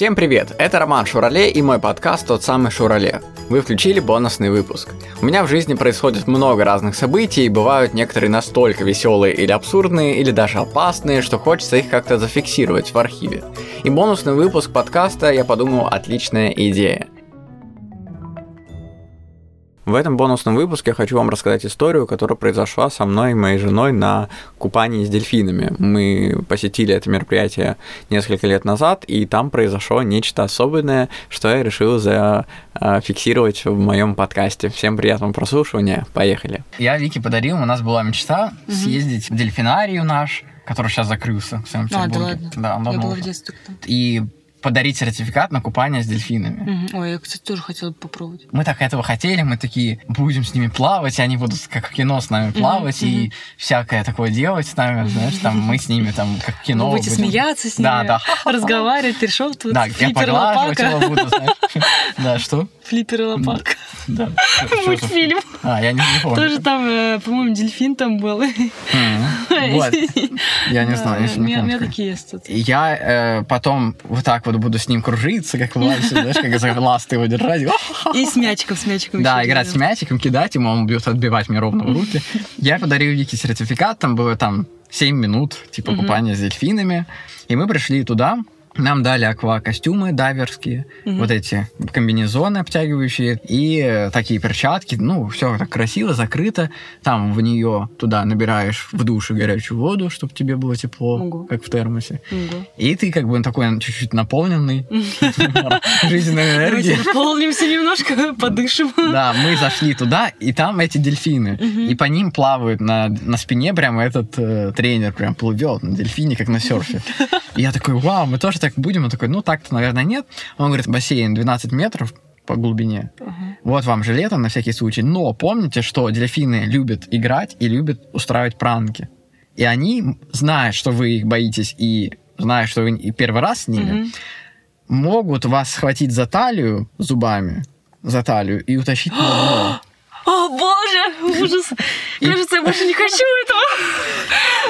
Всем привет! Это Роман Шурале и мой подкаст «Тот самый Шурале». Вы включили бонусный выпуск. У меня в жизни происходит много разных событий, и бывают некоторые настолько веселые или абсурдные, или даже опасные, что хочется их как-то зафиксировать в архиве. И бонусный выпуск подкаста, я подумал, отличная идея – в этом бонусном выпуске я хочу вам рассказать историю, которая произошла со мной и моей женой на купании с дельфинами. Мы посетили это мероприятие несколько лет назад, и там произошло нечто особенное, что я решил зафиксировать в моем подкасте. Всем приятного прослушивания. Поехали. Я Вике подарил, у нас была мечта угу. съездить в дельфинарию наш, который сейчас закрылся в Санкт-Петербурге. А, да ладно. Да, он давно Я была в детстве. И подарить сертификат на купание с дельфинами. Угу. Ой, я, кстати, тоже хотела попробовать. Мы так этого хотели, мы такие, будем с ними плавать, и они будут как в кино с нами плавать, угу. и всякое такое делать с нами, знаешь, там мы с ними там как в кино. Вы будете будем... смеяться с ними, да, да. разговаривать, ты шел тут Да, я поглаживать его буду, знаешь. Да, что? Флиппер и лопатка. Да. Мультфильм. А, я не помню. Тоже там, э, по-моему, дельфин там был. Вот. Я не знаю, У меня такие есть тут. Я э, потом вот так вот буду с ним кружиться, как в Вальсе, знаешь, как за ласты его держать. И с мячиком, с мячиком. Да, играть с мячиком, кидать ему, он будет отбивать мне ровно в руки. Я подарил Вике сертификат, там было там 7 минут, типа, купания с дельфинами. И мы пришли туда, нам дали аква-костюмы дайверские, угу. вот эти комбинезоны обтягивающие и такие перчатки. Ну, все так красиво, закрыто. Там в нее туда набираешь в душе горячую воду, чтобы тебе было тепло, угу. как в термосе. Угу. И ты как бы такой чуть-чуть наполненный жизненной энергией. Наполнимся немножко, подышим. Да, мы зашли туда, и там эти дельфины. И по ним плавают на, спине прямо этот э, тренер прям плывет на дельфине, как на серфе. И я такой, вау, мы тоже так будем? Он такой, ну так-то, наверное, нет. Он говорит, бассейн 12 метров по глубине. Uh-huh. Вот вам жилет на всякий случай. Но помните, что дельфины любят играть и любят устраивать пранки. И они, зная, что вы их боитесь и зная, что вы первый раз с ними, uh-huh. могут вас схватить за талию зубами, за талию и утащить на дно. О, боже, ужас. Кажется, я больше не хочу этого.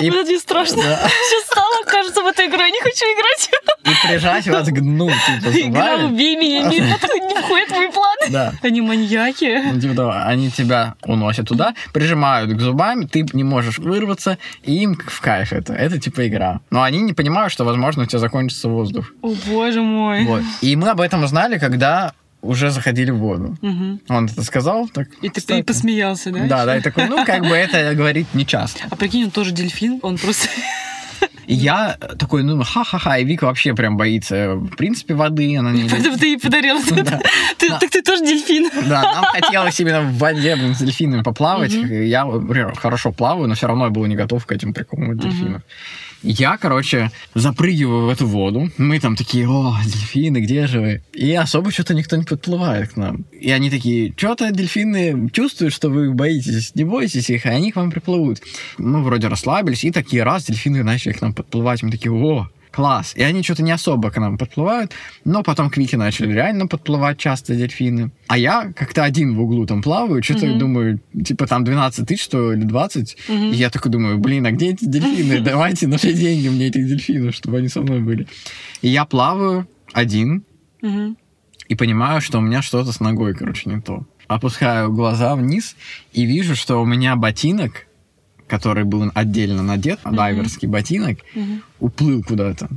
И... Мне страшно. Да. Сейчас стало, кажется, в эту игру я не хочу играть. И прижать вас к дну, типа, Игра «Убей меня» не, не входит в мои планы. Да. Они маньяки. Ну, типа, да, они тебя уносят туда, прижимают к зубам, ты не можешь вырваться, и им в кайф это. Это типа игра. Но они не понимают, что, возможно, у тебя закончится воздух. О, боже мой. Вот. И мы об этом узнали, когда уже заходили в воду. Угу. Он это сказал. Так, и ты, ты посмеялся, да? Да, да, и такой, ну, как бы это говорит не часто. А прикинь, он тоже дельфин, он просто... И я такой, ну, ха-ха-ха, и Вика вообще прям боится, в принципе, воды. Она не... Поэтому ты ей подарил. Так ты тоже дельфин. Да, нам хотелось именно в воде с дельфинами поплавать. Я хорошо плаваю, но все равно я был не готов к этим приколам дельфинов. Я, короче, запрыгиваю в эту воду. Мы там такие, о, дельфины, где же вы? И особо что-то никто не подплывает к нам. И они такие, что-то дельфины чувствуют, что вы боитесь, не бойтесь их, и они к вам приплывут. Мы вроде расслабились, и такие раз дельфины начали к нам подплывать. Мы такие, о, класс. И они что-то не особо к нам подплывают, но потом к Вике начали реально подплывать часто дельфины. А я как-то один в углу там плаваю, что-то mm-hmm. думаю, типа там 12 тысяч, что или 20. Mm-hmm. И я такой думаю, блин, а где эти дельфины? Давайте на все деньги мне этих дельфинов, чтобы они со мной были. И я плаваю один mm-hmm. и понимаю, что у меня что-то с ногой, короче, не то. Опускаю глаза вниз и вижу, что у меня ботинок который был отдельно надет, mm-hmm. дайверский ботинок, mm-hmm. уплыл куда-то.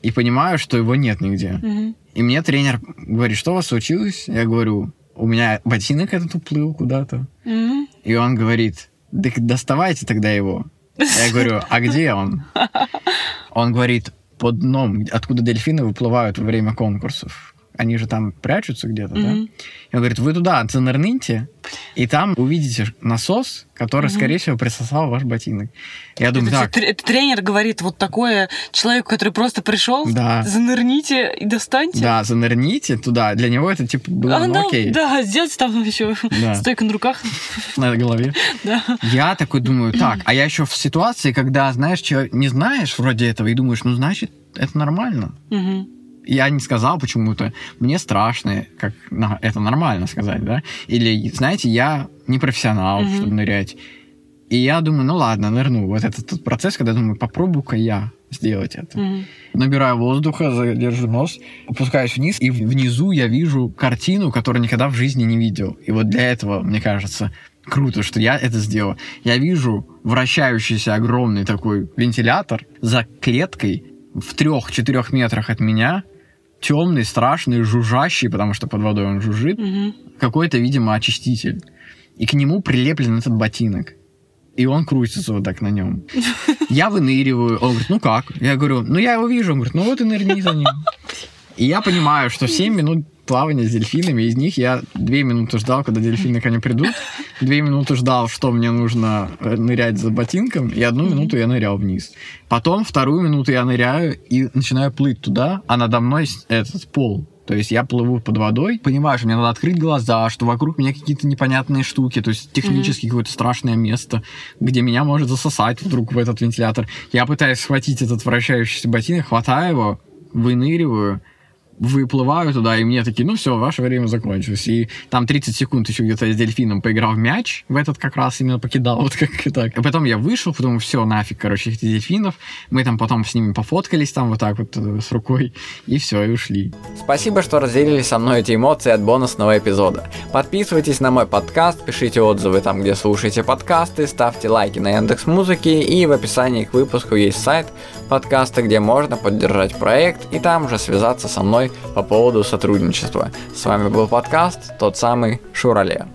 И понимаю, что его нет нигде. Mm-hmm. И мне тренер говорит, что у вас случилось? Я говорю, у меня ботинок этот уплыл куда-то. Mm-hmm. И он говорит, да доставайте тогда его. Я говорю, а где он? Он говорит, под дном, откуда дельфины выплывают во время конкурсов они же там прячутся где-то, mm-hmm. да? И он говорит, вы туда занырните, и там увидите насос, который, mm-hmm. скорее всего, присосал ваш ботинок. Я думаю, это, так... Это тренер говорит вот такое человеку, который просто пришел, да. занырните и достаньте. Да, занырните туда. Для него это, типа, было, а, ну, ну, окей. Да, сделайте там еще да. стойка на руках. На голове. Да. Я такой думаю, так, а я еще в ситуации, когда, знаешь, не знаешь вроде этого, и думаешь, ну, значит, это нормально. Угу я не сказал почему-то, мне страшно, как это нормально сказать, да? Или, знаете, я не профессионал, mm-hmm. чтобы нырять. И я думаю, ну ладно, нырну. Вот этот тот процесс, когда думаю, попробую-ка я сделать это. Мгм. Набираю воздуха, задержу нос, опускаюсь вниз, и внизу я вижу картину, которую никогда в жизни не видел. И вот для этого, мне кажется, круто, что я это сделал. Я вижу вращающийся огромный такой вентилятор за клеткой в трех-четырех метрах от меня, темный, страшный, жужжащий, потому что под водой он жужжит, Мгм. какой-то, видимо, очиститель. И к нему прилеплен этот ботинок. И он крутится вот так на нем. Я выныриваю. Он говорит, ну как? Я говорю, ну я его вижу. Он говорит, ну вот и нырни за ним. И я понимаю, что 7 минут плавания с дельфинами, из них я 2 минуты ждал, когда дельфины ко мне придут, 2 минуты ждал, что мне нужно э, нырять за ботинком, и одну минуту я нырял вниз. Потом вторую минуту я ныряю и начинаю плыть туда, а надо мной этот пол. То есть я плыву под водой, понимаю, что мне надо открыть глаза, что вокруг меня какие-то непонятные штуки, то есть технически какое-то страшное место, где меня может засосать вдруг в этот вентилятор. Я пытаюсь схватить этот вращающийся ботинок, хватаю его, выныриваю, выплываю туда, и мне такие, ну все, ваше время закончилось. И там 30 секунд еще где-то с дельфином поиграл в мяч, в этот как раз именно покидал, вот как и так. И потом я вышел, потом все, нафиг, короче, этих дельфинов. Мы там потом с ними пофоткались там вот так вот э, с рукой, и все, и ушли. Спасибо, что разделили со мной эти эмоции от бонусного эпизода. Подписывайтесь на мой подкаст, пишите отзывы там, где слушаете подкасты, ставьте лайки на Яндекс Музыке и в описании к выпуску есть сайт подкаста, где можно поддержать проект и там же связаться со по поводу сотрудничества. С вами был подкаст, тот самый Шурале.